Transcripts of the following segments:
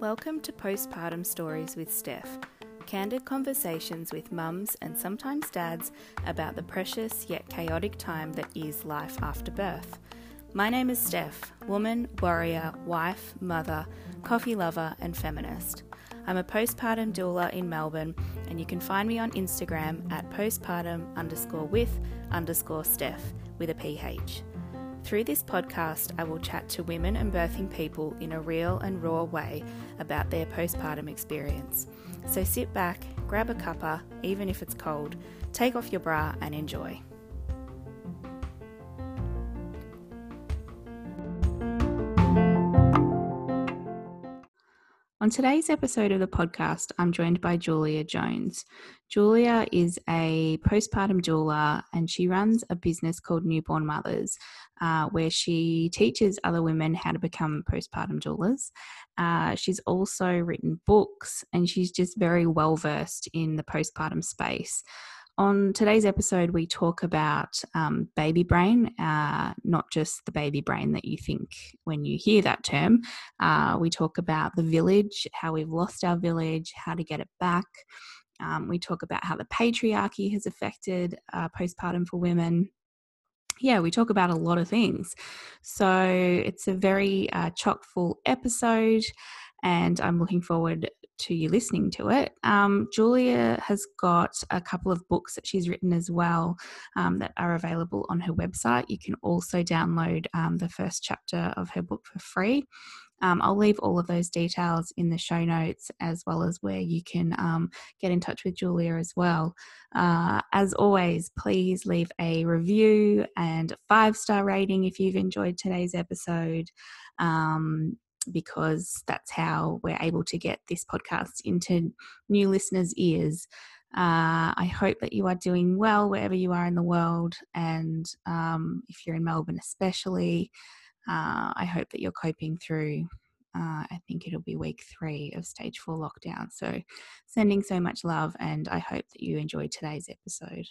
Welcome to Postpartum Stories with Steph. Candid conversations with mums and sometimes dads about the precious yet chaotic time that is life after birth. My name is Steph, woman, warrior, wife, mother, coffee lover, and feminist. I'm a postpartum doula in Melbourne, and you can find me on Instagram at postpartum underscore with underscore Steph with a PH. Through this podcast, I will chat to women and birthing people in a real and raw way about their postpartum experience. So sit back, grab a cuppa, even if it's cold, take off your bra, and enjoy. On today's episode of the podcast, I'm joined by Julia Jones. Julia is a postpartum doula and she runs a business called Newborn Mothers, uh, where she teaches other women how to become postpartum doulas. Uh, she's also written books and she's just very well versed in the postpartum space. On today's episode, we talk about um, baby brain, uh, not just the baby brain that you think when you hear that term. Uh, we talk about the village, how we've lost our village, how to get it back. Um, we talk about how the patriarchy has affected uh, postpartum for women. Yeah, we talk about a lot of things. So it's a very uh, chock full episode, and I'm looking forward to you listening to it. Um, Julia has got a couple of books that she's written as well um, that are available on her website. You can also download um, the first chapter of her book for free. Um, I'll leave all of those details in the show notes as well as where you can um, get in touch with Julia as well. Uh, as always, please leave a review and five star rating if you've enjoyed today's episode. Um, because that's how we're able to get this podcast into new listeners' ears. Uh, I hope that you are doing well wherever you are in the world, and um, if you're in Melbourne, especially, uh, I hope that you're coping through. Uh, I think it'll be week three of stage four lockdown. So, sending so much love, and I hope that you enjoyed today's episode.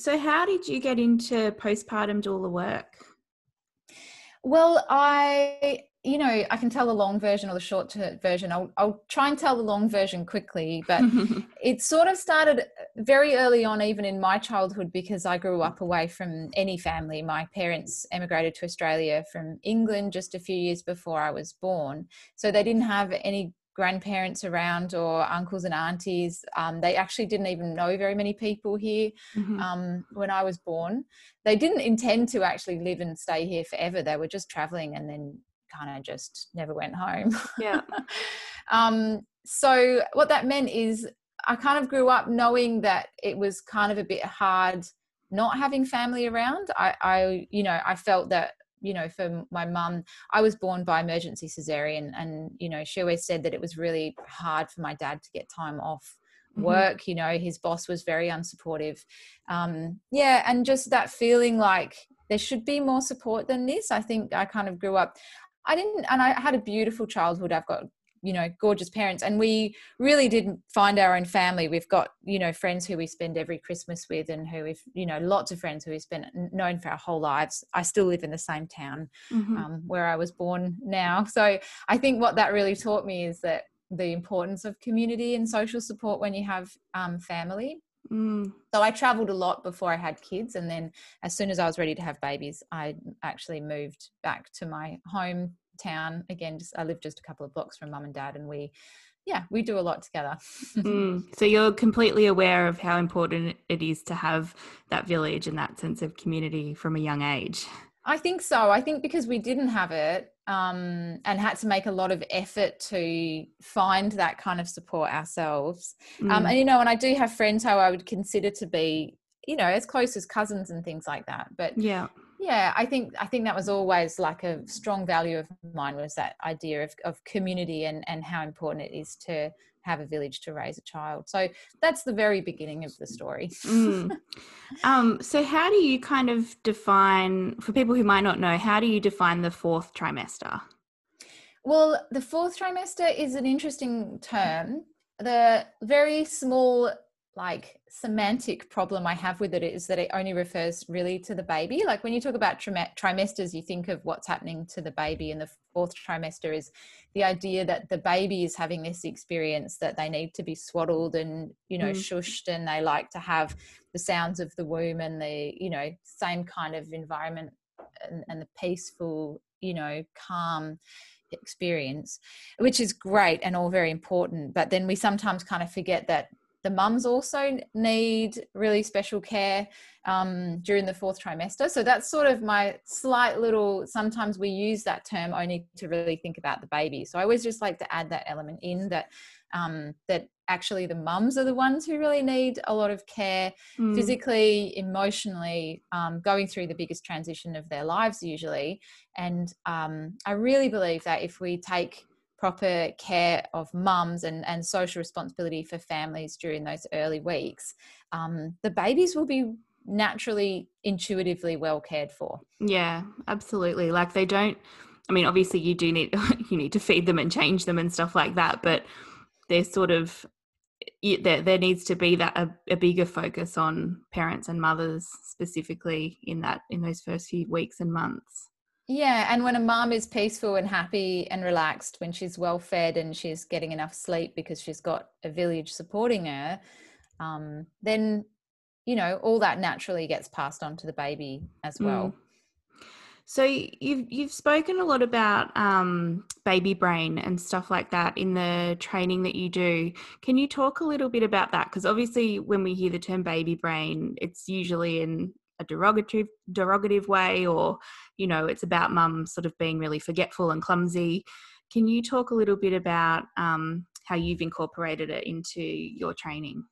So, how did you get into postpartum doula work? Well, I, you know, I can tell the long version or the short version. I'll, I'll try and tell the long version quickly, but it sort of started very early on, even in my childhood, because I grew up away from any family. My parents emigrated to Australia from England just a few years before I was born. So they didn't have any grandparents around or uncles and aunties. Um, they actually didn't even know very many people here mm-hmm. um, when I was born. They didn't intend to actually live and stay here forever. They were just traveling and then kind of just never went home. Yeah. um, so what that meant is I kind of grew up knowing that it was kind of a bit hard not having family around. I, I you know, I felt that you know for my mum i was born by emergency cesarean and you know she always said that it was really hard for my dad to get time off mm-hmm. work you know his boss was very unsupportive um yeah and just that feeling like there should be more support than this i think i kind of grew up I didn't, and I had a beautiful childhood. I've got you know gorgeous parents. And we really didn't find our own family. We've got you know friends who we spend every christmas with and who we've you know lots of friends who we've spent known for our whole lives. I still live in the same town mm-hmm. um, where i was born now. So i think what that really taught me is that the importance of community and social support when you have um, family. Mm. So I traveled a lot before I had kids, and then as soon as I was ready to have babies, I actually moved back to my home town. Again just i live just a couple of blocks from mum and dad and we yeah we do a lot together. Mm. so you're completely aware of how important it is to have that village and that sense of community from a young age? I think so. I think because we didn't have it um, and had to make a lot of effort to find that kind of support ourselves. Um, mm. um, and you know and i do have friends who i would consider to be you know as close as cousins and things like that but yeah yeah i think i think that was always like a strong value of mine was that idea of, of community and and how important it is to have a village to raise a child. So that's the very beginning of the story. Mm. um, so how do you kind of define for people who might not know how do you define the fourth trimester? Well the fourth trimester is an interesting term. The very small like semantic problem I have with it is that it only refers really to the baby. Like when you talk about trimesters, you think of what's happening to the baby, and the fourth trimester is the idea that the baby is having this experience that they need to be swaddled and you know mm. shushed, and they like to have the sounds of the womb and the you know same kind of environment and, and the peaceful, you know, calm experience, which is great and all very important. But then we sometimes kind of forget that the mums also need really special care um, during the fourth trimester. So that's sort of my slight little, sometimes we use that term only to really think about the baby. So I always just like to add that element in that, um, that actually the mums are the ones who really need a lot of care mm. physically, emotionally, um, going through the biggest transition of their lives usually. And um, I really believe that if we take proper care of mums and, and social responsibility for families during those early weeks, um, the babies will be naturally, intuitively well cared for. Yeah, absolutely. Like they don't. I mean, obviously, you do need you need to feed them and change them and stuff like that, but they're sort of there, there needs to be that a, a, bigger focus on parents and mothers specifically in that in those first few weeks and months yeah, and when a mom is peaceful and happy and relaxed, when she's well fed and she's getting enough sleep because she's got a village supporting her, um, then you know all that naturally gets passed on to the baby as well. Mm. So you've you've spoken a lot about um, baby brain and stuff like that in the training that you do. Can you talk a little bit about that? Because obviously, when we hear the term baby brain, it's usually in a derogative derogative way or you know it's about mum sort of being really forgetful and clumsy can you talk a little bit about um, how you've incorporated it into your training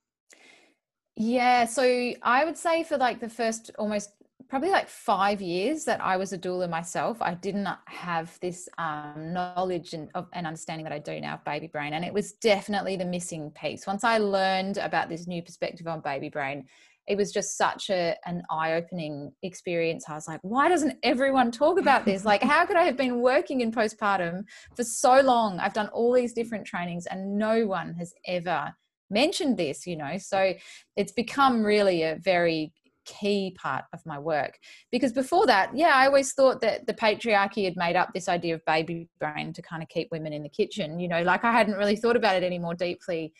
yeah so i would say for like the first almost probably like five years that I was a doula myself, I didn't have this um, knowledge and, of, and understanding that I do now of baby brain. And it was definitely the missing piece. Once I learned about this new perspective on baby brain, it was just such a an eye-opening experience. I was like why doesn't everyone talk about this? Like how could i have been working in postpartum for so long? I've done all these different trainings and no one has ever mentioned this you know? So it's become really a very key part of my work. Because before that yeah i always thought that the patriarchy had made up this idea of baby brain to kind of keep women in the kitchen you know? Like i hadn't really thought about it any more deeply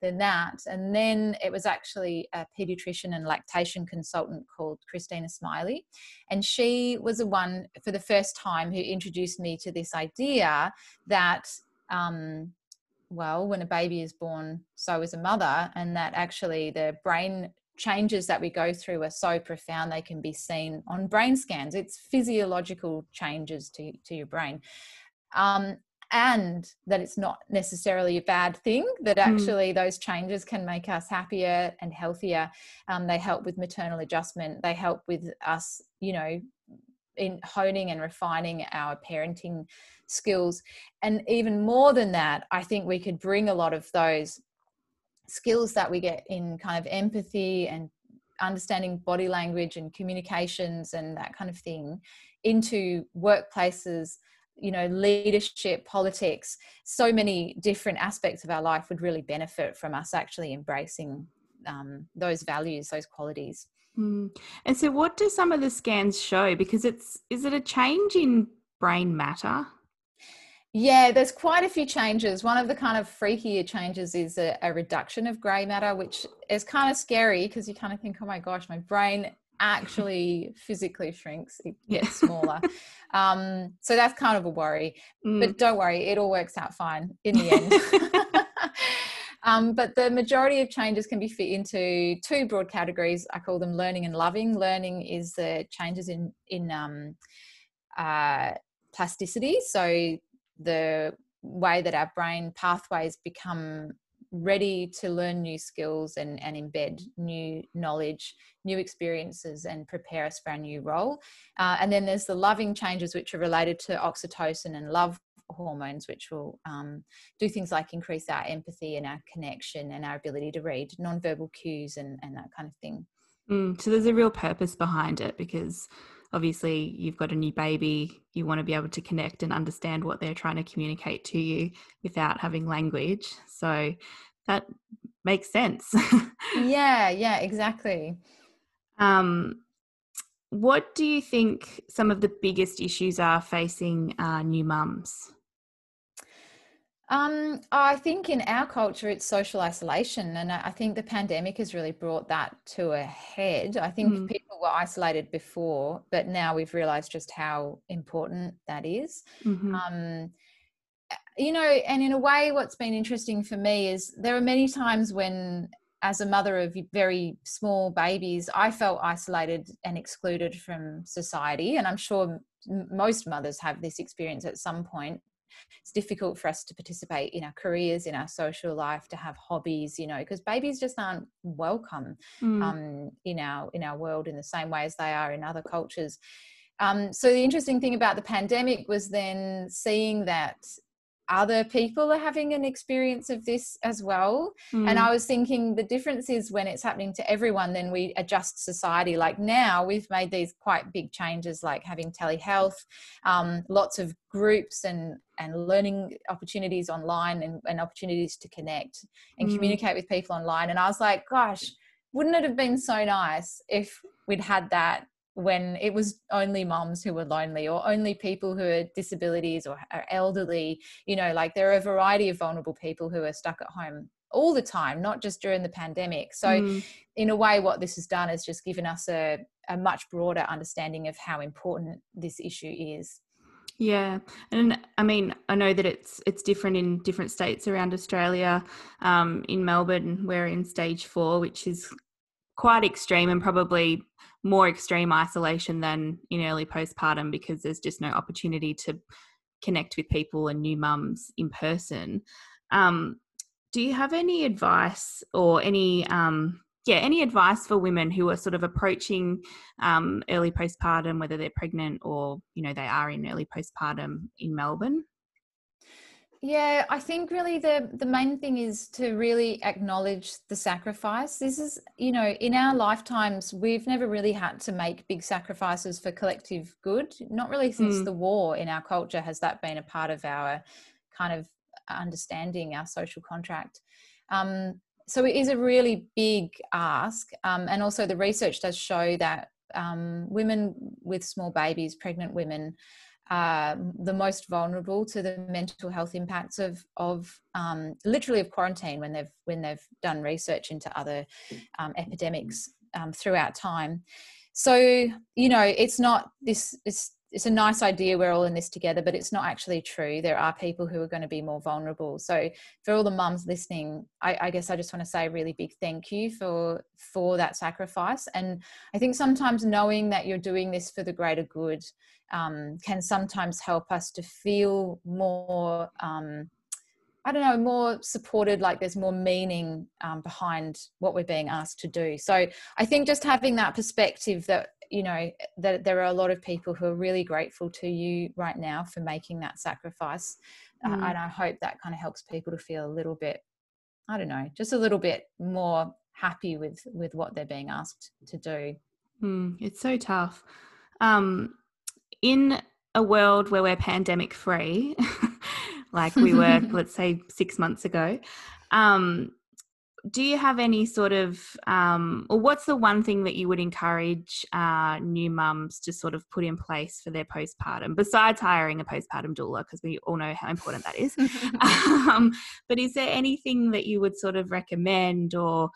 than that. And then it was actually a pediatrician and lactation consultant called Christina Smiley. And she was the one for the first time who introduced me to this idea that, um, well, when a baby is born, so is a mother, and that actually the brain changes that we go through are so profound they can be seen on brain scans. It's physiological changes to, to your brain. Um, and that it's not necessarily a bad thing that hmm. actually mm. those changes can make us happier and healthier um, they help with maternal adjustment they help with us you know in honing and refining our parenting skills and even more than that i think we could bring a lot of those skills that we get in kind of empathy and understanding body language and communications and that kind of thing into workplaces you know leadership politics so many different aspects of our life would really benefit from us actually embracing um, those values those qualities mm. and so what do some of the scans show because it's is it a change in brain matter yeah, there's quite a few changes. One of the kind of freakier changes is a, a reduction of grey matter, which is kind of scary because you kind of think, oh my gosh, my brain actually physically shrinks, it gets smaller. um, so that's kind of a worry. Mm. But don't worry, it all works out fine in the end. um, but the majority of changes can be fit into two broad categories. I call them learning and loving. Learning is the changes in in um, uh, plasticity, so the way that our brain pathways become ready to learn new skills and, and embed new knowledge, new experiences, and prepare us for our new role. Uh, and then there's the loving changes, which are related to oxytocin and love hormones, which will um, do things like increase our empathy and our connection and our ability to read nonverbal cues and, and that kind of thing. Mm, so there's a real purpose behind it because obviously you've got a new baby, you want to be able to connect and understand what they're trying to communicate to you without having language. So that makes sense. yeah, yeah, exactly. Um, what do you think some of the biggest issues are facing uh, new mums? Um, I think in our culture, it's social isolation. And I think the pandemic has really brought that to a head. I think mm. people were isolated before, but now we've realized just how important that is. Mm-hmm. Um, you know, and in a way, what's been interesting for me is there are many times when, as a mother of very small babies, I felt isolated and excluded from society. And I'm sure most mothers have this experience at some point it's difficult for us to participate in our careers in our social life to have hobbies you know because babies just aren't welcome mm. um, in our in our world in the same way as they are in other cultures um, so the interesting thing about the pandemic was then seeing that other people are having an experience of this as well. Mm. And I was thinking the difference is when it's happening to everyone, then we adjust society. Like now, we've made these quite big changes, like having telehealth, um, lots of groups and and learning opportunities online and, and opportunities to connect and mm. communicate with people online. And I was like, gosh, wouldn't it have been so nice if we'd had that when it was only moms who were lonely or only people who had disabilities or are elderly you know like there are a variety of vulnerable people who are stuck at home all the time not just during the pandemic so mm. in a way what this has done is just given us a, a much broader understanding of how important this issue is yeah, and I mean, I know that it's it's different in different states around Australia. Um, in Melbourne, we're in stage four, which is quite extreme and probably more extreme isolation than in early postpartum because there's just no opportunity to connect with people and new mums in person. Um, do you have any advice or any um, yeah any advice for women who are sort of approaching um, early postpartum, whether they're pregnant or you know they are in early postpartum in Melbourne? Yeah, I think really the the main thing is to really acknowledge the sacrifice. This is, you know, in our lifetimes we've never really had to make big sacrifices for collective good. Not really since mm. the war in our culture has that been a part of our kind of understanding our social contract. Um, so it is a really big ask, um, and also the research does show that um, women with small babies, pregnant women, uh, the most vulnerable to the mental health impacts of of um, literally of quarantine when they've when they've done research into other um, epidemics um, throughout time. So you know, it's not this. It's, it's a nice idea we're all in this together but it's not actually true there are people who are going to be more vulnerable so for all the mums listening I, I, guess i just want to say a really big thank you for for that sacrifice and i think sometimes knowing that you're doing this for the greater good um, can sometimes help us to feel more um, I don't know, more supported, like there's more meaning um, behind what we're being asked to do. So I think just having that perspective that, you know, that there are a lot of people who are really grateful to you right now for making that sacrifice. Uh, mm. Uh, and I hope that kind of helps people to feel a little bit, I don't know, just a little bit more happy with with what they're being asked to do. Mm, it's so tough. Um, in a world where we're pandemic free, like we were, let's say, six months ago, um, do you have any sort of, um, or what's the one thing that you would encourage uh, new mums to sort of put in place for their postpartum, besides hiring a postpartum doula, because we all know how important that is? um, but is there anything that you would sort of recommend or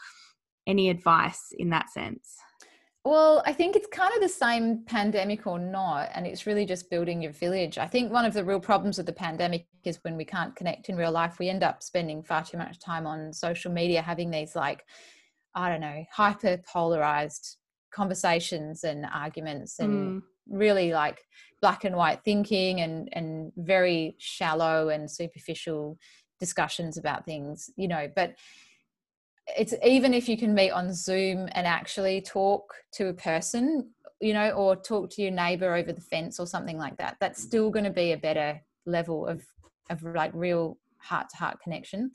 any advice in that sense? Well, I think it's kind of the same pandemic or not, and it's really just building your village. I think one of the real problems with the pandemic is when we can't connect in real life, we end up spending far too much time on social media having these, like, I don't know, hyper polarized conversations and arguments and mm. really like black and white thinking and and very shallow and superficial discussions about things you know but it's even if you can meet on zoom and actually talk to a person you know or talk to your neighbor over the fence or something like that that's still going to be a better level of of like real heart to heart connection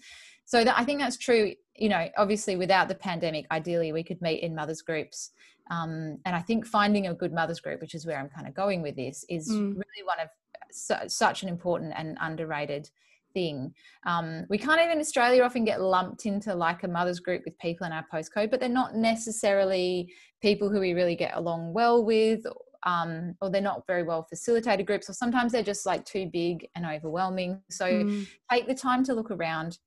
so that i think that's true you know obviously without the pandemic ideally we could meet in mothers groups um, and i think finding a good mothers group which is where i'm kind of going with this is mm. really one of su- such an important and underrated thing. Um, we can't even in Australia often get lumped into like a mother's group with people in our postcode, but they're not necessarily people who we really get along well with. Um, or they're not very well facilitated groups, or sometimes they're just like too big and overwhelming. So mm. take the time to look around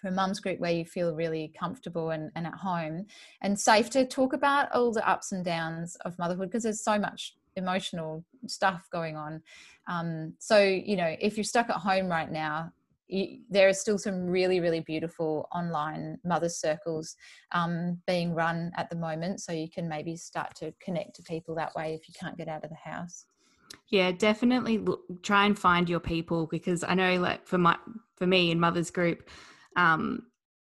for a mum's group where you feel really comfortable and, and at home and safe to talk about all the ups and downs of motherhood because there's so much emotional stuff going on. Um, so, you know, if you're stuck at home right now, you, there are still some really, really beautiful online mothers circles um, being run at the moment. So you can maybe start to connect to people that way if you can't get out of the house. Yeah, definitely look, try and find your people because I know, like for my for me in mothers group, um,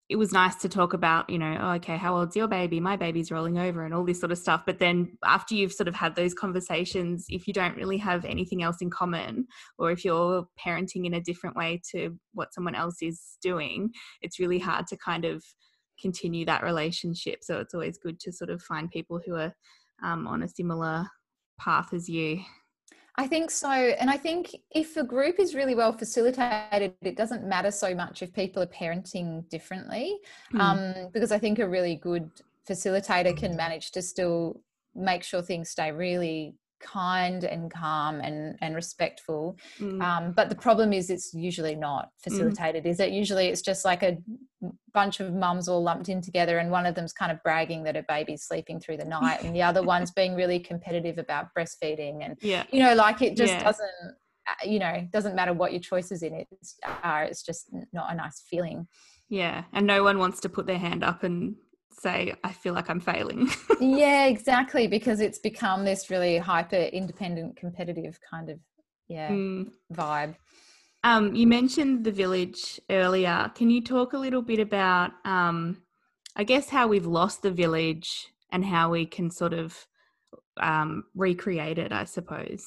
it was nice to talk about, you know, oh, okay, how old's your baby? My baby's rolling over and all this sort of stuff. But then after you've sort of had those conversations, if you don't really have anything else in common, or if you're parenting in a different way to what someone else is doing, it's really hard to kind of continue that relationship. So it's always good to sort of find people who are um, on a similar path as you. I think so. And I think if a group is really well facilitated, it doesn't matter so much if people are parenting differently. Mm. Um, because I think a really good facilitator can manage to still make sure things stay really kind and calm and and respectful mm. um, but the problem is it's usually not mm. facilitated mm. is it usually it's just like a bunch of mums all lumped in together and one of them's kind of bragging that her baby's sleeping through the night and the other one's being really competitive about breastfeeding and yeah you know like it just yeah. doesn't uh, you know doesn't matter what your choices in it are it's just not a nice feeling yeah and no one wants to put their hand up and say i feel like i'm failing. Yeah exactly because it's become this really hyper independent competitive kind of yeah mm. vibe. Um, you mentioned the village earlier. Can you talk a little bit about um, i guess how we've lost the village and how we can sort of um, recreate it i suppose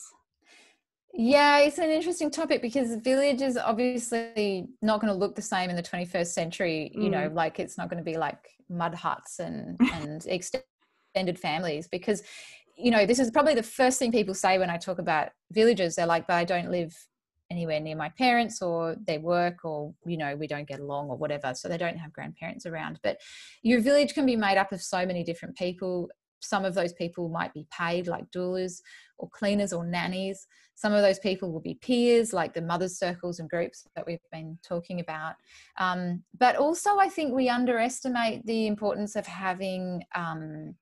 yeah, it's an interesting topic because village is obviously not going to look the same in the 21st century. You mm. know, like it's not going to be like mud huts and and extended families because you know this is probably the first thing people say when I talk about villages. They're like, "But I don't live anywhere near my parents or they work or you know we don't get along or whatever so they don't have grandparents around but your village can be made up of so many different people some of those people might be paid like doulas or cleaners or nannies. Some of those people will be peers like the mothers circles and groups that we've been talking about. Um, but also, I think we underestimate the importance of having. Um,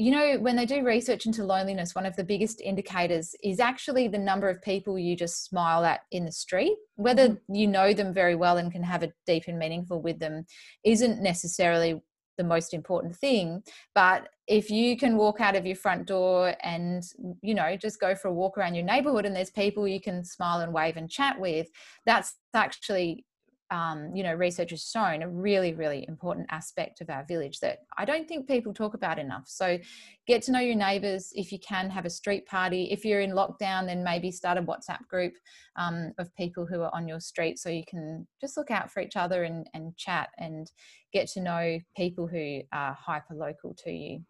you know, when they do research into loneliness, one of the biggest indicators is actually the number of people you just smile at in the street. Whether mm-hmm. you know them very well and can have a deep and meaningful with them isn't necessarily the most important thing but if you can walk out of your front door and you know just go for a walk around your neighborhood and there's people you can smile and wave and chat with that's actually um, you know, research has shown a really, really important aspect of our village that I don't think people talk about enough. So, get to know your neighbours. If you can, have a street party. If you're in lockdown, then maybe start a WhatsApp group um, of people who are on your street so you can just look out for each other and, and chat and get to know people who are hyper local to you.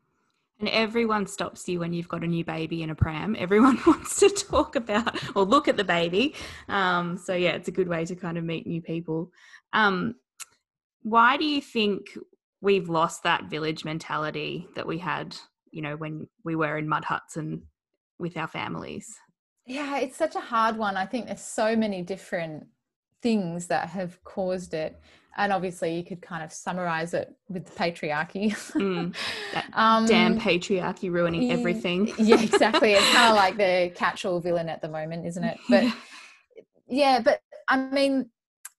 And everyone stops you when you've got a new baby in a pram. Everyone wants to talk about or look at the baby. Um, so, yeah, it's a good way to kind of meet new people. Um, why do you think we've lost that village mentality that we had, you know, when we were in mud huts and with our families? Yeah, it's such a hard one. I think there's so many different things that have caused it and obviously you could kind of summarize it with the patriarchy. Mm, um, damn patriarchy ruining everything. yeah exactly. It's kind of like the catch-all villain at the moment isn't it? But yeah. yeah but i mean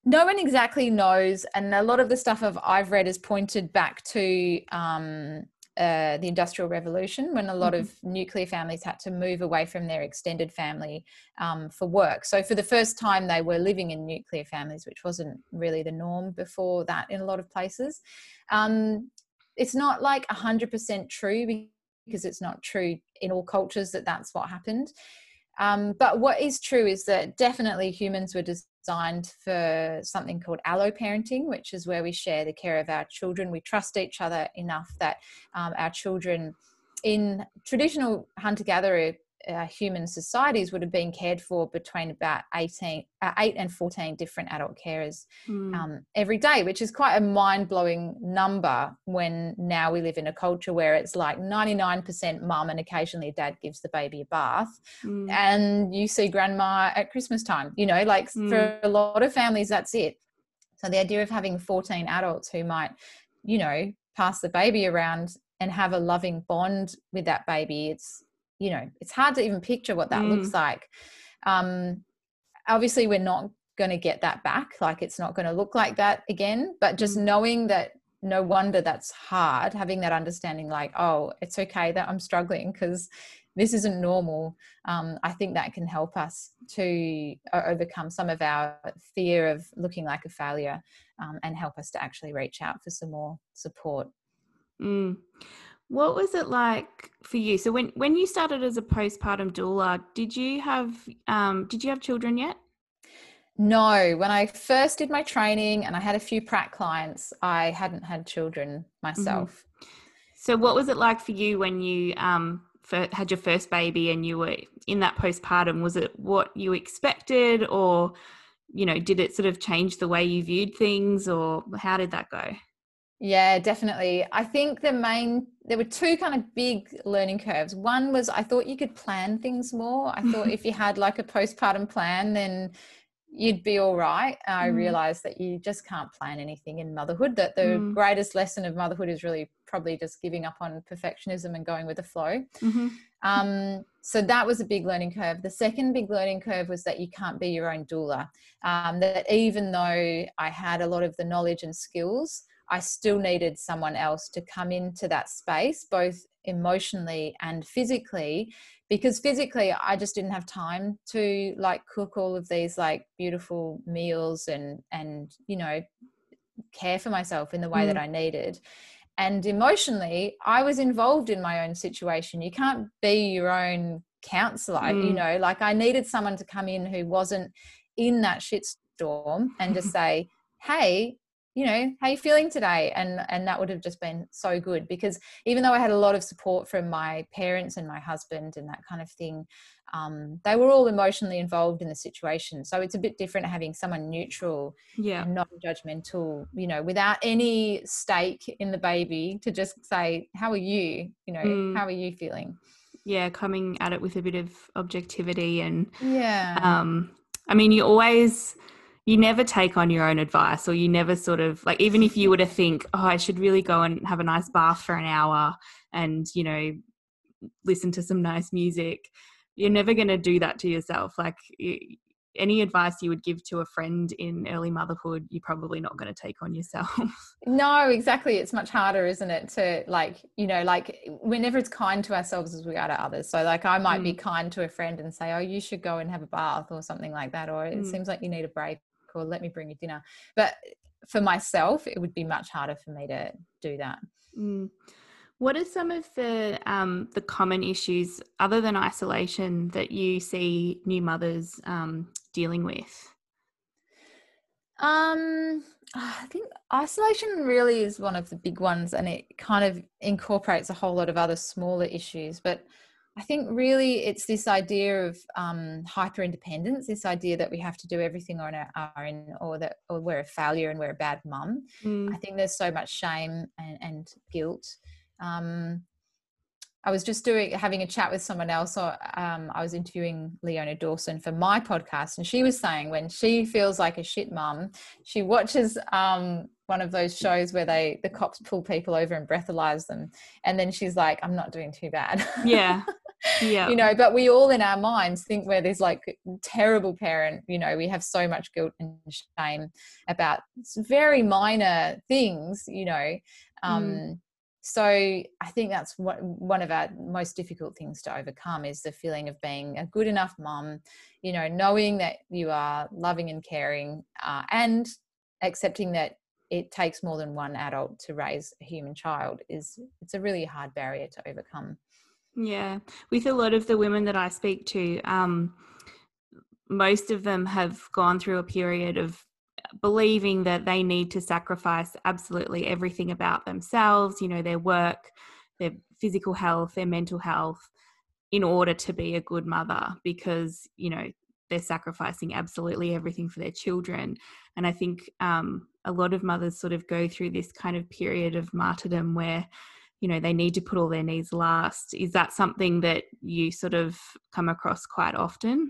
no one exactly knows and a lot of the stuff of i've read has pointed back to um, uh, the Industrial Revolution when a lot mm-hmm. of nuclear families had to move away from their extended family um, for work. So, for the first time, they were living in nuclear families, which wasn't really the norm before that in a lot of places. Um, it's not like 100% true because it's not true in all cultures that that's what happened. Um, but what is true is that definitely humans were designed for something called allo parenting, which is where we share the care of our children. We trust each other enough that um, our children, in traditional hunter gatherer uh, human societies would have been cared for between about 18 uh, 8 and 14 different adult carers mm. um, every day which is quite a mind-blowing number when now we live in a culture where it's like 99% mum and occasionally dad gives the baby a bath mm. and you see grandma at christmas time you know like mm. for a lot of families that's it so the idea of having 14 adults who might you know pass the baby around and have a loving bond with that baby it's you know it's hard to even picture what that mm. looks like um obviously we're not going to get that back like it's not going to look like that again but just mm. knowing that no wonder that's hard having that understanding like oh it's okay that i'm struggling because this isn't normal um, i think that can help us to uh, overcome some of our fear of looking like a failure um, and help us to actually reach out for some more support mm. What was it like for you? So when when you started as a postpartum doula, did you have um, did you have children yet? No, when I first did my training and I had a few prac clients, I hadn't had children mm-hmm. myself. Mm-hmm. So what was it like for you when you um, had your first baby and you were in that postpartum? Was it what you expected, or you know, did it sort of change the way you viewed things, or how did that go? Yeah, definitely. I think the main there were two kind of big learning curves. One was I thought you could plan things more. I thought if you had like a postpartum plan, then you'd be all right. I mm. realized that you just can't plan anything in motherhood. That the mm. greatest lesson of motherhood is really probably just giving up on perfectionism and going with the flow. Mm-hmm. Um, so that was a big learning curve. The second big learning curve was that you can't be your own doula. Um, that even though I had a lot of the knowledge and skills, I still needed someone else to come into that space, both emotionally and physically, because physically I just didn't have time to like cook all of these like beautiful meals and and you know care for myself in the way mm. that I needed. And emotionally, I was involved in my own situation. You can't be your own counselor, mm. you know, like I needed someone to come in who wasn't in that shitstorm and just say, hey, you know how you feeling today? And and that would have just been so good because even though i had a lot of support from my parents and my husband and that kind of thing um, they were all emotionally involved in the situation. So it's a bit different having someone neutral yeah. non-judgmental you know without any stake in the baby to just say how are you? You know mm. how are you feeling? Yeah coming at it with a bit of objectivity and yeah. um i mean you always you never take on your own advice or you never sort of like even if you were to think oh i should really go and have a nice bath for an hour and you know listen to some nice music you're never going to do that to yourself. Like any advice you would give to a friend in early motherhood you're probably not going to take on yourself. No exactly. It's much harder isn't it to like you know like we're never as kind to ourselves as we are to others. So like i might mm. be kind to a friend and say oh you should go and have a bath or something like that or it mm. seems like you need a break or let me bring you dinner. But for myself, it would be much harder for me to do that. Mm. What are some of the um, the common issues other than isolation that you see new mothers um, dealing with? Um, I think isolation really is one of the big ones, and it kind of incorporates a whole lot of other smaller issues. But I think really it's this idea of um, hyper independence, this idea that we have to do everything on our own, or that or we're a failure and we're a bad mum. Mm. I think there's so much shame and, and guilt. Um, I was just doing having a chat with someone else. Or um, I was interviewing Leona Dawson for my podcast, and she was saying when she feels like a shit mum, she watches um, one of those shows where they the cops pull people over and breathalyze them, and then she's like, "I'm not doing too bad." Yeah, yeah you know but we all in our minds think we're this like terrible parent you know we have so much guilt and shame about very minor things you know um mm. So i think that's what one of our most difficult things to overcome is the feeling of being a good enough mom you know knowing that you are loving and caring uh, and accepting that it takes more than one adult to raise a human child is it's a really hard barrier to overcome. Yeah, with a lot of the women that I speak to, um, most of them have gone through a period of believing that they need to sacrifice absolutely everything about themselves, you know, their work, their physical health, their mental health, in order to be a good mother because you know they're sacrificing absolutely everything for their children. And i think um, a lot of mothers sort of go through this kind of period of martyrdom where you know they need to put all their needs last. Is that something that you sort of come across quite often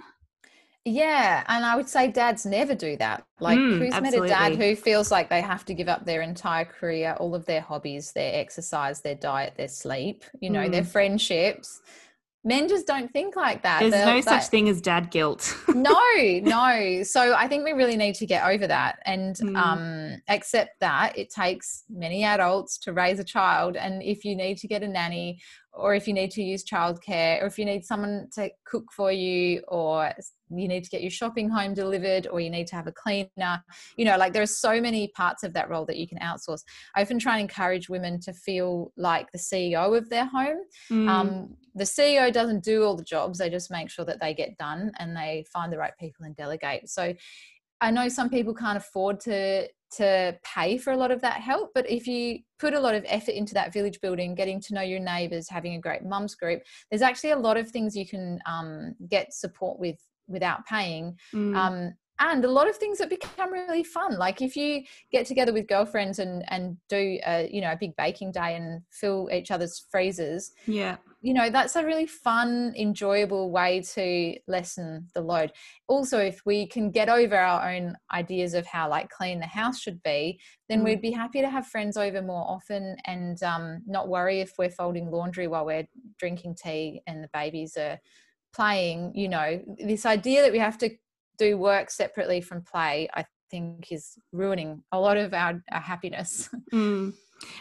yeah, and I would say dads never do that. Like, Mm, who's met a dad who feels like they have to give up their entire career, all of their hobbies, their exercise, their diet, their sleep, you know, their friendships? Men just don't think like that. there's They're- no such thing as dad guilt no, no. So I think we really need to get over that and Mm. um, accept that it takes many adults to raise a child. And if you need to get a nanny, or if you need to use childcare, or if you need someone to cook for you, or you need to get your shopping home delivered, or you need to have a cleaner, you know, like there are so many parts of that role that you can outsource. I often try and encourage women to feel like the CEO of their home Mm, um, the CEO doesn't do all the jobs; they just make sure that they get done and they find the right people and delegate. So, I know some people can't afford to to pay for a lot of that help, but if you put a lot of effort into that village building, getting to know your neighbours, having a great mums group, there's actually a lot of things you can um, get support with without paying. Mm, um, and a lot of things that become really fun like if you get together with girlfriends and and do a you know a big baking day and fill each other's freezers yeah. you know that's a really fun enjoyable way to lessen the load. Also if we can get over our own ideas of how like clean the house should be then Mm. we'd be happy to have friends over more often and um, not worry if we're folding laundry while we're drinking tea and the babies are playing you know. This idea that we have to do work separately from play i think is ruining a lot of our, our happiness Mm.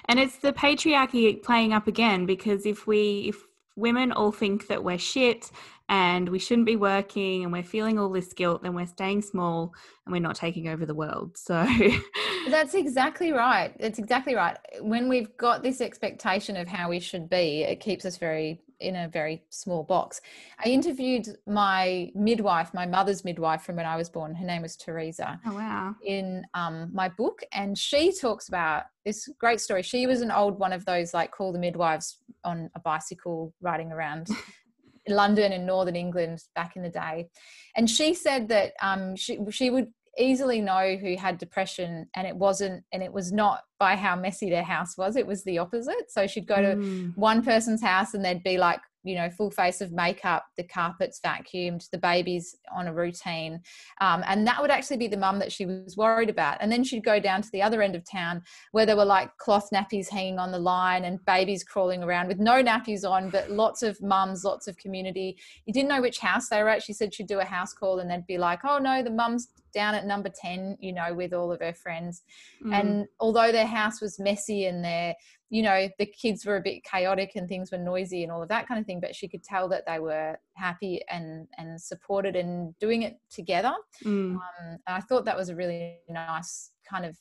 And it's the patriarchy playing up again because if we if women all think that we're shit and we shouldn't be working and we're feeling all this guilt, then we're staying small and we're not taking over the world. So That's exactly right. That's exactly right. When we've got this expectation of how we should be, it keeps us very in a very small box. I interviewed my midwife, my mother's midwife from when I was born. Her name was Teresa Oh wow. in um, my book, and she talks about this great story. She was an old one of those like call the midwives on a bicycle riding around London and Northern England back in the day, and she said that um, she she would easily know who had depression and it wasn't and it was not by how messy their house was it was the opposite. So she'd go to Mm. one person's house and they'd be like you know full face of makeup the carpets vacuumed the babies on a routine um, and that would actually be the mum that she was worried about. And then she'd go down to the other end of town where there were like cloth nappies hanging on the line and babies crawling around with no nappies on but lots of mums lots of community. You didn't know which house they were at. She said she'd do a house call and they'd be like oh no the mum's down at number 10 you know with all of her friends Mm. and although their house was messy and their you know the kids were a bit chaotic and things were noisy and all of that kind of thing but she could tell that they were happy and and supported and doing it together Mm. um, i thought that was a really nice kind of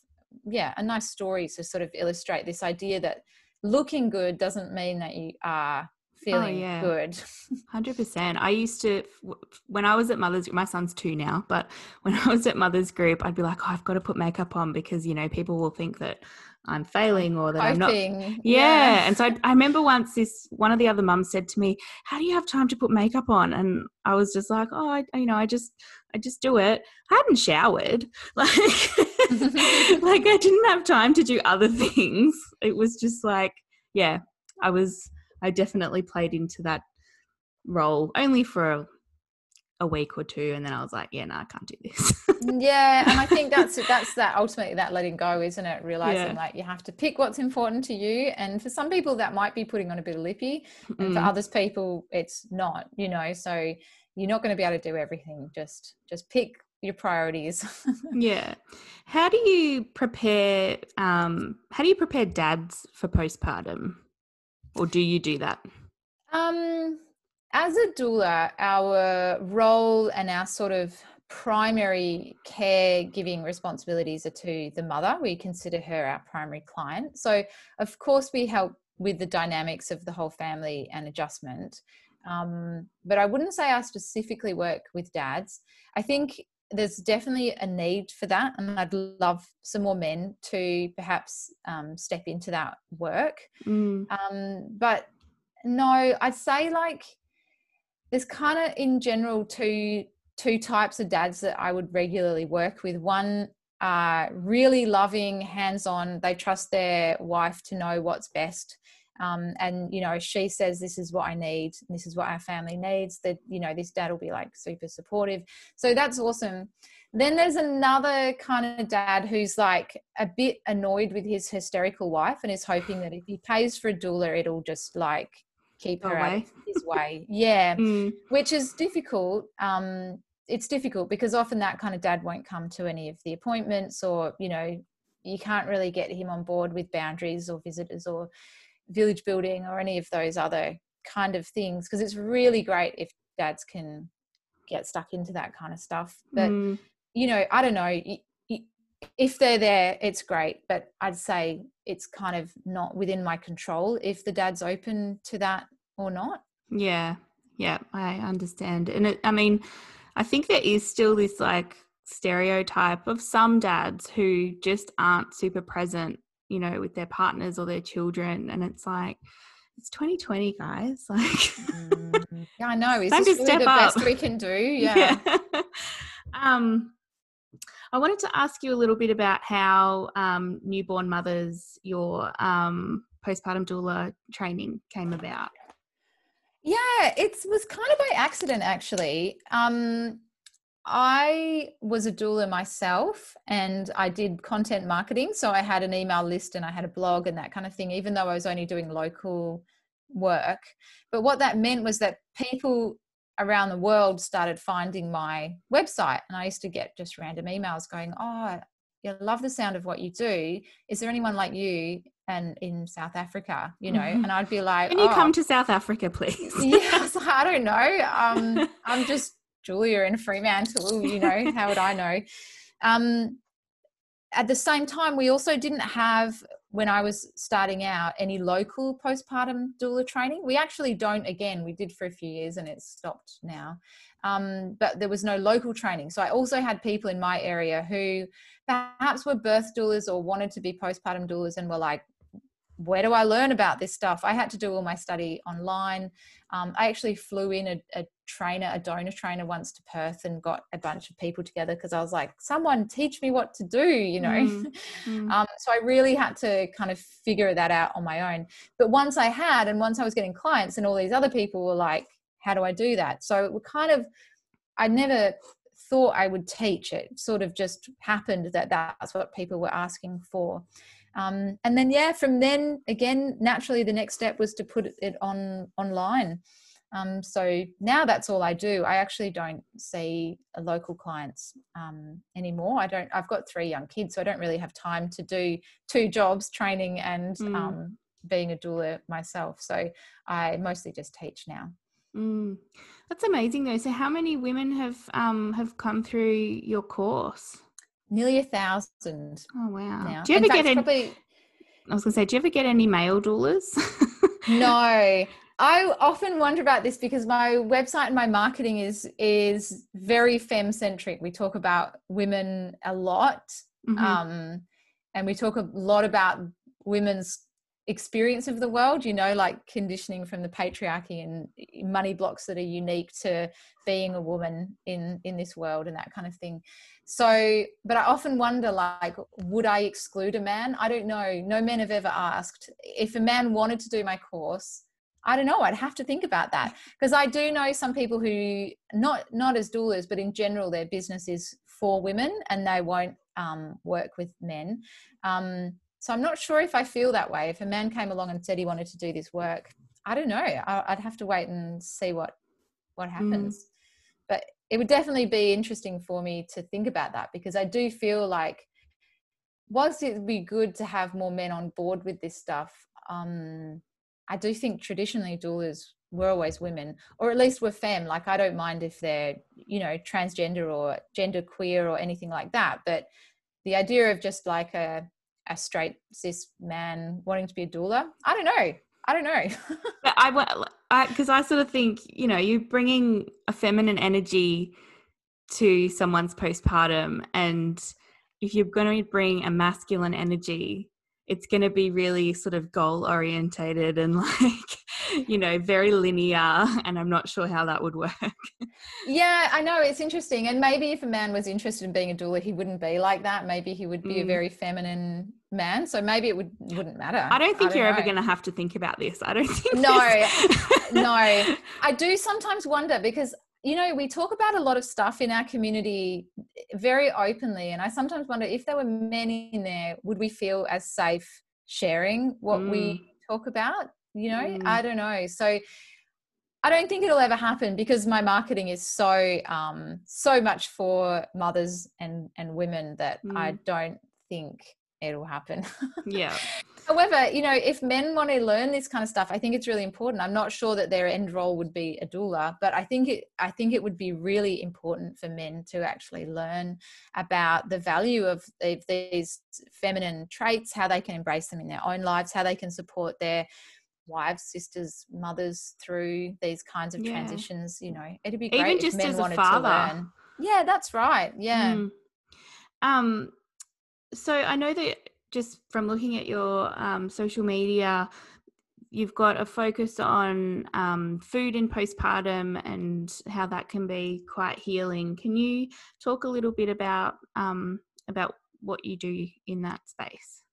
yeah a nice story to sort of illustrate this idea that looking good doesn't mean that you are Oh, feeling yeah. good Hundred percent. I used to when I was at mother's. My son's two now, but when I was at mother's group, I'd be like, "Oh, I've got to put makeup on because you know people will think that I'm failing or that I'm not." hoping Yeah. And so I, I remember once this one of the other mums said to me, "How do you have time to put makeup on?" And I was just like, "Oh, I, you know, I just I just do it. I hadn't showered. Like like I didn't have time to do other things. It was just like, yeah, I was I definitely played into that role only for a, a week or two and then I was like, yeah, no, I can't do this. yeah and i think that's that's that ultimately that letting go isn't it realizing Yeah. like you have to pick what's important to you and for some people that might be putting on a bit of lippy and for Mm. others people it's not you know so you're not going to be able to do everything just just pick your priorities yeah. How do you prepare um how do you prepare dads for postpartum? Or do you do that? Um, as a doula, our role and our sort of primary caregiving responsibilities are to the mother. We consider her our primary client. So, of course, we help with the dynamics of the whole family and adjustment. Um, but I wouldn't say I specifically work with dads. I think there's definitely a need for that, and I'd love some more men to perhaps um, step into that work Mm. um but no i'd say like there's kind of in general two two types of dads that I would regularly work with. One uh, really loving, hands-on. They trust their wife to know what's best. Um, and you know she says this is what i need. This is what our family needs. That you know this dad will be like super supportive. So that's awesome. Then there's another kind of dad who's like a bit annoyed with his hysterical wife and is hoping that if he pays for a doula it'll just like keep her out his way. Yeah. Mm. which is difficult um it's difficult because often that kind of dad won't come to any of the appointments or you know you can't really get him on board with boundaries or visitors or village building or any of those other kind of things because it's really great if dads can get stuck into that kind of stuff. But mm. you know i don't know if they're there it's great but i'd say it's kind of not within my control if the dad's open to that or not. Yeah yeah i understand. And it, i mean I think there is still this like stereotype of some dads who just aren't super present, you know, with their partners or their children. And it's like, it's 2020, guys. Like, mm, yeah, I know. Is this really the up. best we can do? Yeah. yeah. um, I wanted to ask you a little bit about how um, newborn mothers, your um, postpartum doula training came about. Yeah, it was kind of by accident, actually. Um, I was a doula myself and I did content marketing. So I had an email list and I had a blog and that kind of thing, even though I was only doing local work. But what that meant was that people around the world started finding my website. And I used to get just random emails going, Oh, I love the sound of what you do. Is there anyone like you and in South Africa, you know, mm-hmm. and I'd be like, Can you oh. come to South Africa, please? yes, I don't know. Um, I'm just Julia in Fremantle, you know, how would I know? Um, at the same time, we also didn't have, when I was starting out, any local postpartum doula training. We actually don't, again, we did for a few years and it's stopped now. Um, but there was no local training. So I also had people in my area who perhaps were birth doulas or wanted to be postpartum doulas and were like, where do I learn about this stuff? I had to do all my study online. Um, I actually flew in a, a, trainer, a doula trainer once to Perth and got a bunch of people together because I was like, someone teach me what to do, you know? Mm, mm. Um, so I really had to kind of figure that out on my own. But once I had, and once I was getting clients, and all these other people were like, how do I do that? So it kind of, I never thought I would teach. It sort of just happened that that's what people were asking for. Um, and then yeah, from then again, naturally the next step was to put it on online. Um, so now that's all I do. I actually don't see local clients um, anymore. I don't. I've got three young kids, so I don't really have time to do two jobs, training and mm. um, being a doula myself. So I mostly just teach now. Mm. That's amazing, though. So how many women have um, have come through your course? Nearly a thousand. Oh wow! Now. Do you ever get any? Probably, I was to say, do you ever get any male doulas? no. I often wonder about this because my website and my marketing is is very femme centric. We talk about women a lot, mm-hmm. um, and we talk a lot about women's experience of the world you know like conditioning from the patriarchy and money blocks that are unique to being a woman in in this world and that kind of thing so but i often wonder like would i exclude a man i don't know no men have ever asked if a man wanted to do my course i don't know i'd have to think about that because i do know some people who not not as doulas but in general their business is for women and they won't um, work with men um, so I'm not sure if I feel that way. If a man came along and said he wanted to do this work, I don't know. I'd have to wait and see what what mm. happens. Mm. But it would definitely be interesting for me to think about that because I do feel like whilst it would be good to have more men on board with this stuff, um, I do think traditionally doulas were always women, or at least were femme. Like I don't mind if they're, you know, transgender or gender queer or anything like that. But the idea of just like a a straight cis man wanting to be a doula. I don't know. I don't know. I because I, I sort of think you know you're bringing a feminine energy to someone's postpartum, and if you're going to bring a masculine energy, it's going to be really sort of goal orientated and like you know, very linear, and I'm not sure how that would work. yeah, I know it's interesting, and maybe if a man was interested in being a doula, he wouldn't be like that. Maybe he would be mm. a very feminine man, so maybe it would wouldn't matter. I don't think I don't you're know. ever going to have to think about this. I don't think. No, no. I do sometimes wonder because you know, we talk about a lot of stuff in our community very openly. And I sometimes wonder if there were men in there, would we feel as safe sharing what mm. we talk about? You know, mm. I don't know. So I don't think it'll ever happen because my marketing is so um so much for mothers and and women that mm. I don't think it'll happen. Yeah. However, you know, if men want to learn this kind of stuff, I think it's really important. I'm not sure that their end role would be a doula, but I think it I think it would be really important for men to actually learn about the value of, these feminine traits, how they can embrace them in their own lives, how they can support their wives, sisters, mothers through these kinds of yeah. transitions. You know, it'd be great even just as a father. Yeah, that's right. Yeah. Mm. Um. So I know that just from looking at your um, social media, you've got a focus on um, food in postpartum and how that can be quite healing. Can you talk a little bit about um, about what you do in that space?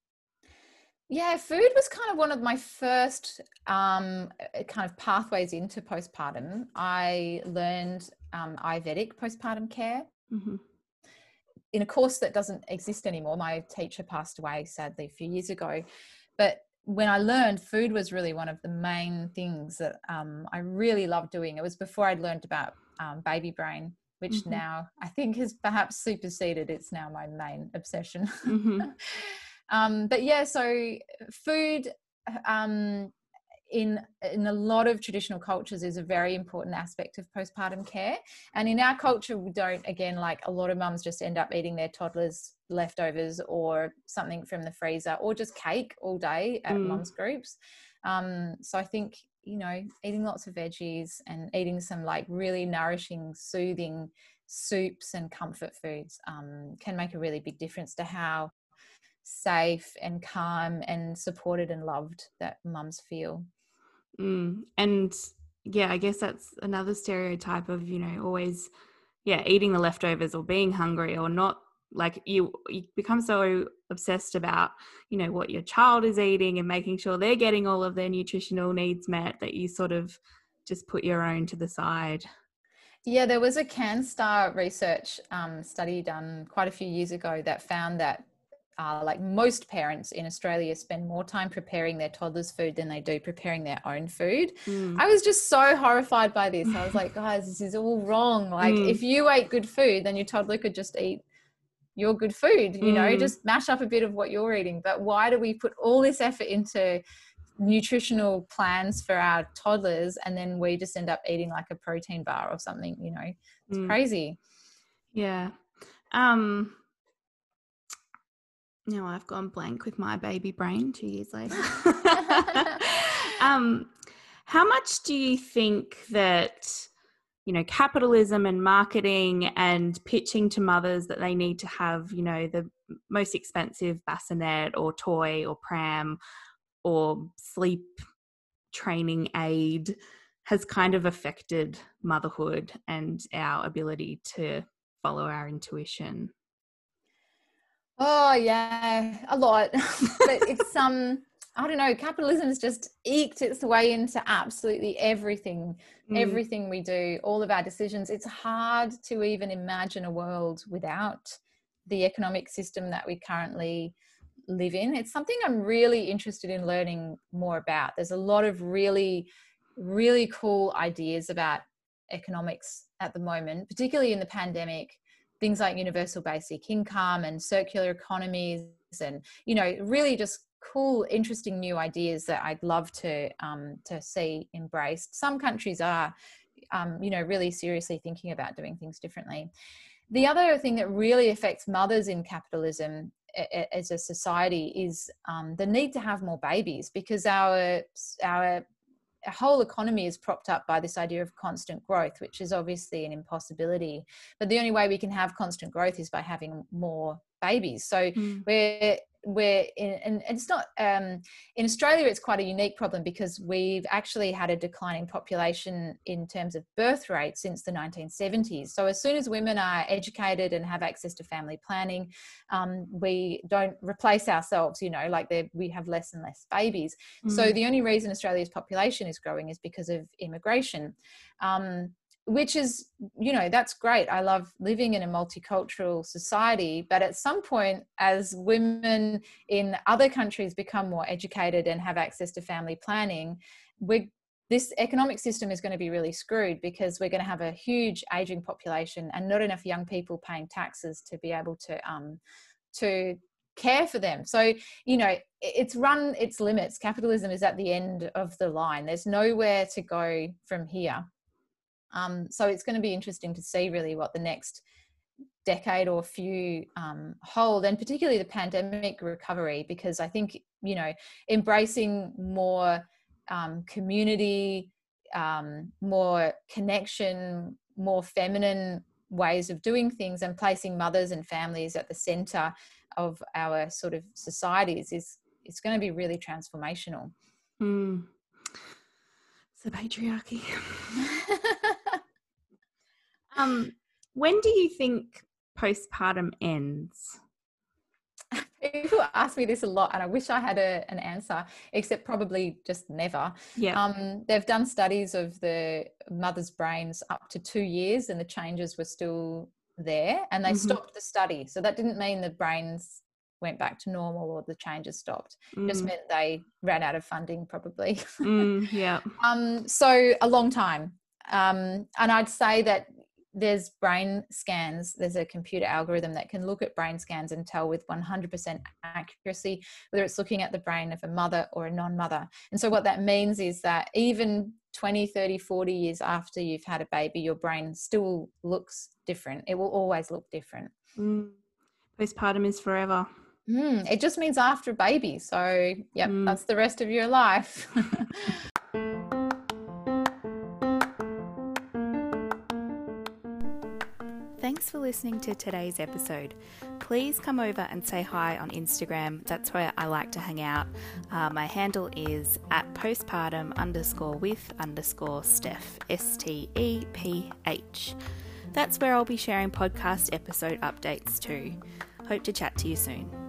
Yeah, food was kind of one of my first um, kind of pathways into postpartum. I learned um, Ayurvedic postpartum care. Mm-hmm in a course that doesn't exist anymore. My teacher passed away sadly a few years ago, but when I learned, food was really one of the main things that um, I really loved doing. It was before I'd learned about um, baby brain, which mm-hmm. now I think has perhaps superseded. It's now my main obsession. Mm-hmm. um, but yeah, so food um, in in a lot of traditional cultures is a very important aspect of postpartum care. And in our culture we don't again like a lot of mums just end up eating their toddlers leftovers or something from the freezer or just cake all day at mm. mums groups. Um, so i think you know eating lots of veggies and eating some like really nourishing soothing soups and comfort foods um, can make a really big difference to how safe and calm and supported and loved that mums feel Mm. And yeah, I guess that's another stereotype of, you know, always, yeah, eating the leftovers or being hungry or not like you, you become so obsessed about, you know, what your child is eating and making sure they're getting all of their nutritional needs met that you sort of just put your own to the side. Yeah, there was a CanStar research um, study done quite a few years ago that found that uh, like most parents in Australia spend more time preparing their toddler's food than they do preparing their own food. Mm. I was just so horrified by this. I was like, guys, this is all wrong. Like, mm. if you ate good food, then your toddler could just eat your good food, you mm. know, just mash up a bit of what you're eating. But why do we put all this effort into nutritional plans for our toddlers and then we just end up eating like a protein bar or something, you know? It's hmm. crazy. Yeah. Um, now I've gone blank with my baby brain two years later. um, how much do you think that, you know, capitalism and marketing and pitching to mothers that they need to have, you know, the most expensive bassinet or toy or pram or sleep training aid has kind of affected motherhood and our ability to follow our intuition? Oh yeah, a lot. but it's um I don't know, capitalism has just eked its way into absolutely everything, mm. everything we do, all of our decisions. It's hard to even imagine a world without the economic system that we currently live in. It's something I'm really interested in learning more about. There's a lot of really, really cool ideas about economics at the moment, particularly in the pandemic things like universal basic income and circular economies and you know really just cool interesting new ideas that i'd love to um, to see embraced. Some countries are um, you know really seriously thinking about doing things differently. The other thing that really affects mothers in capitalism as a society is um, the need to have more babies because our our whole economy is propped up by this idea of constant growth, which is obviously an impossibility. But the only way we can have constant growth is by having more babies. So mm. we're we're in, and it's not um, in Australia. It's quite a unique problem because we've actually had a declining population in terms of birth rate since the 1970s. So as soon as women are educated and have access to family planning, um, we don't replace ourselves. You know, like we have less and less babies. Mm. So the only reason Australia's population is growing is because of immigration. Um, which is you know that's great. I love living in a multicultural society but at some point as women in other countries become more educated and have access to family planning we this economic system is going to be really screwed because we're going to have a huge aging population and not enough young people paying taxes to be able to um to care for them. So you know it's run its limits. Capitalism is at the end of the line. There's nowhere to go from here um, so it's going to be interesting to see really what the next decade or few um, hold, and particularly the pandemic recovery, because I think you know embracing more um, community, um, more connection, more feminine ways of doing things, and placing mothers and families at the centre of our sort of societies is it's going to be really transformational. Mm. It's the patriarchy. Um, when do you think postpartum ends? People ask me this a lot, and I wish I had a, an answer, except probably just never. Yeah. Um, they've done studies of the mother's brains up to two years, and the changes were still there, and they mm-hmm. stopped the study. So that didn't mean the brains went back to normal or the changes stopped. Mm. Just meant they ran out of funding, probably. mm, yeah. Um, so a long time. Um, and I'd say that there's brain scans there's a computer algorithm that can look at brain scans and tell with 100% accuracy whether it's looking at the brain of a mother or a non-mother and so what that means is that even 20 30 40 years after you've had a baby your brain still looks different it will always look different mm. postpartum is forever mm. it just means after a baby so yep mm. that's the rest of your life for listening to today's episode. Please come over and say hi on Instagram. That's where I like to hang out. Uh, my handle is at postpartum underscore with underscore Steph, S T E P H. That's where I'll be sharing podcast episode updates too. Hope to chat to you soon.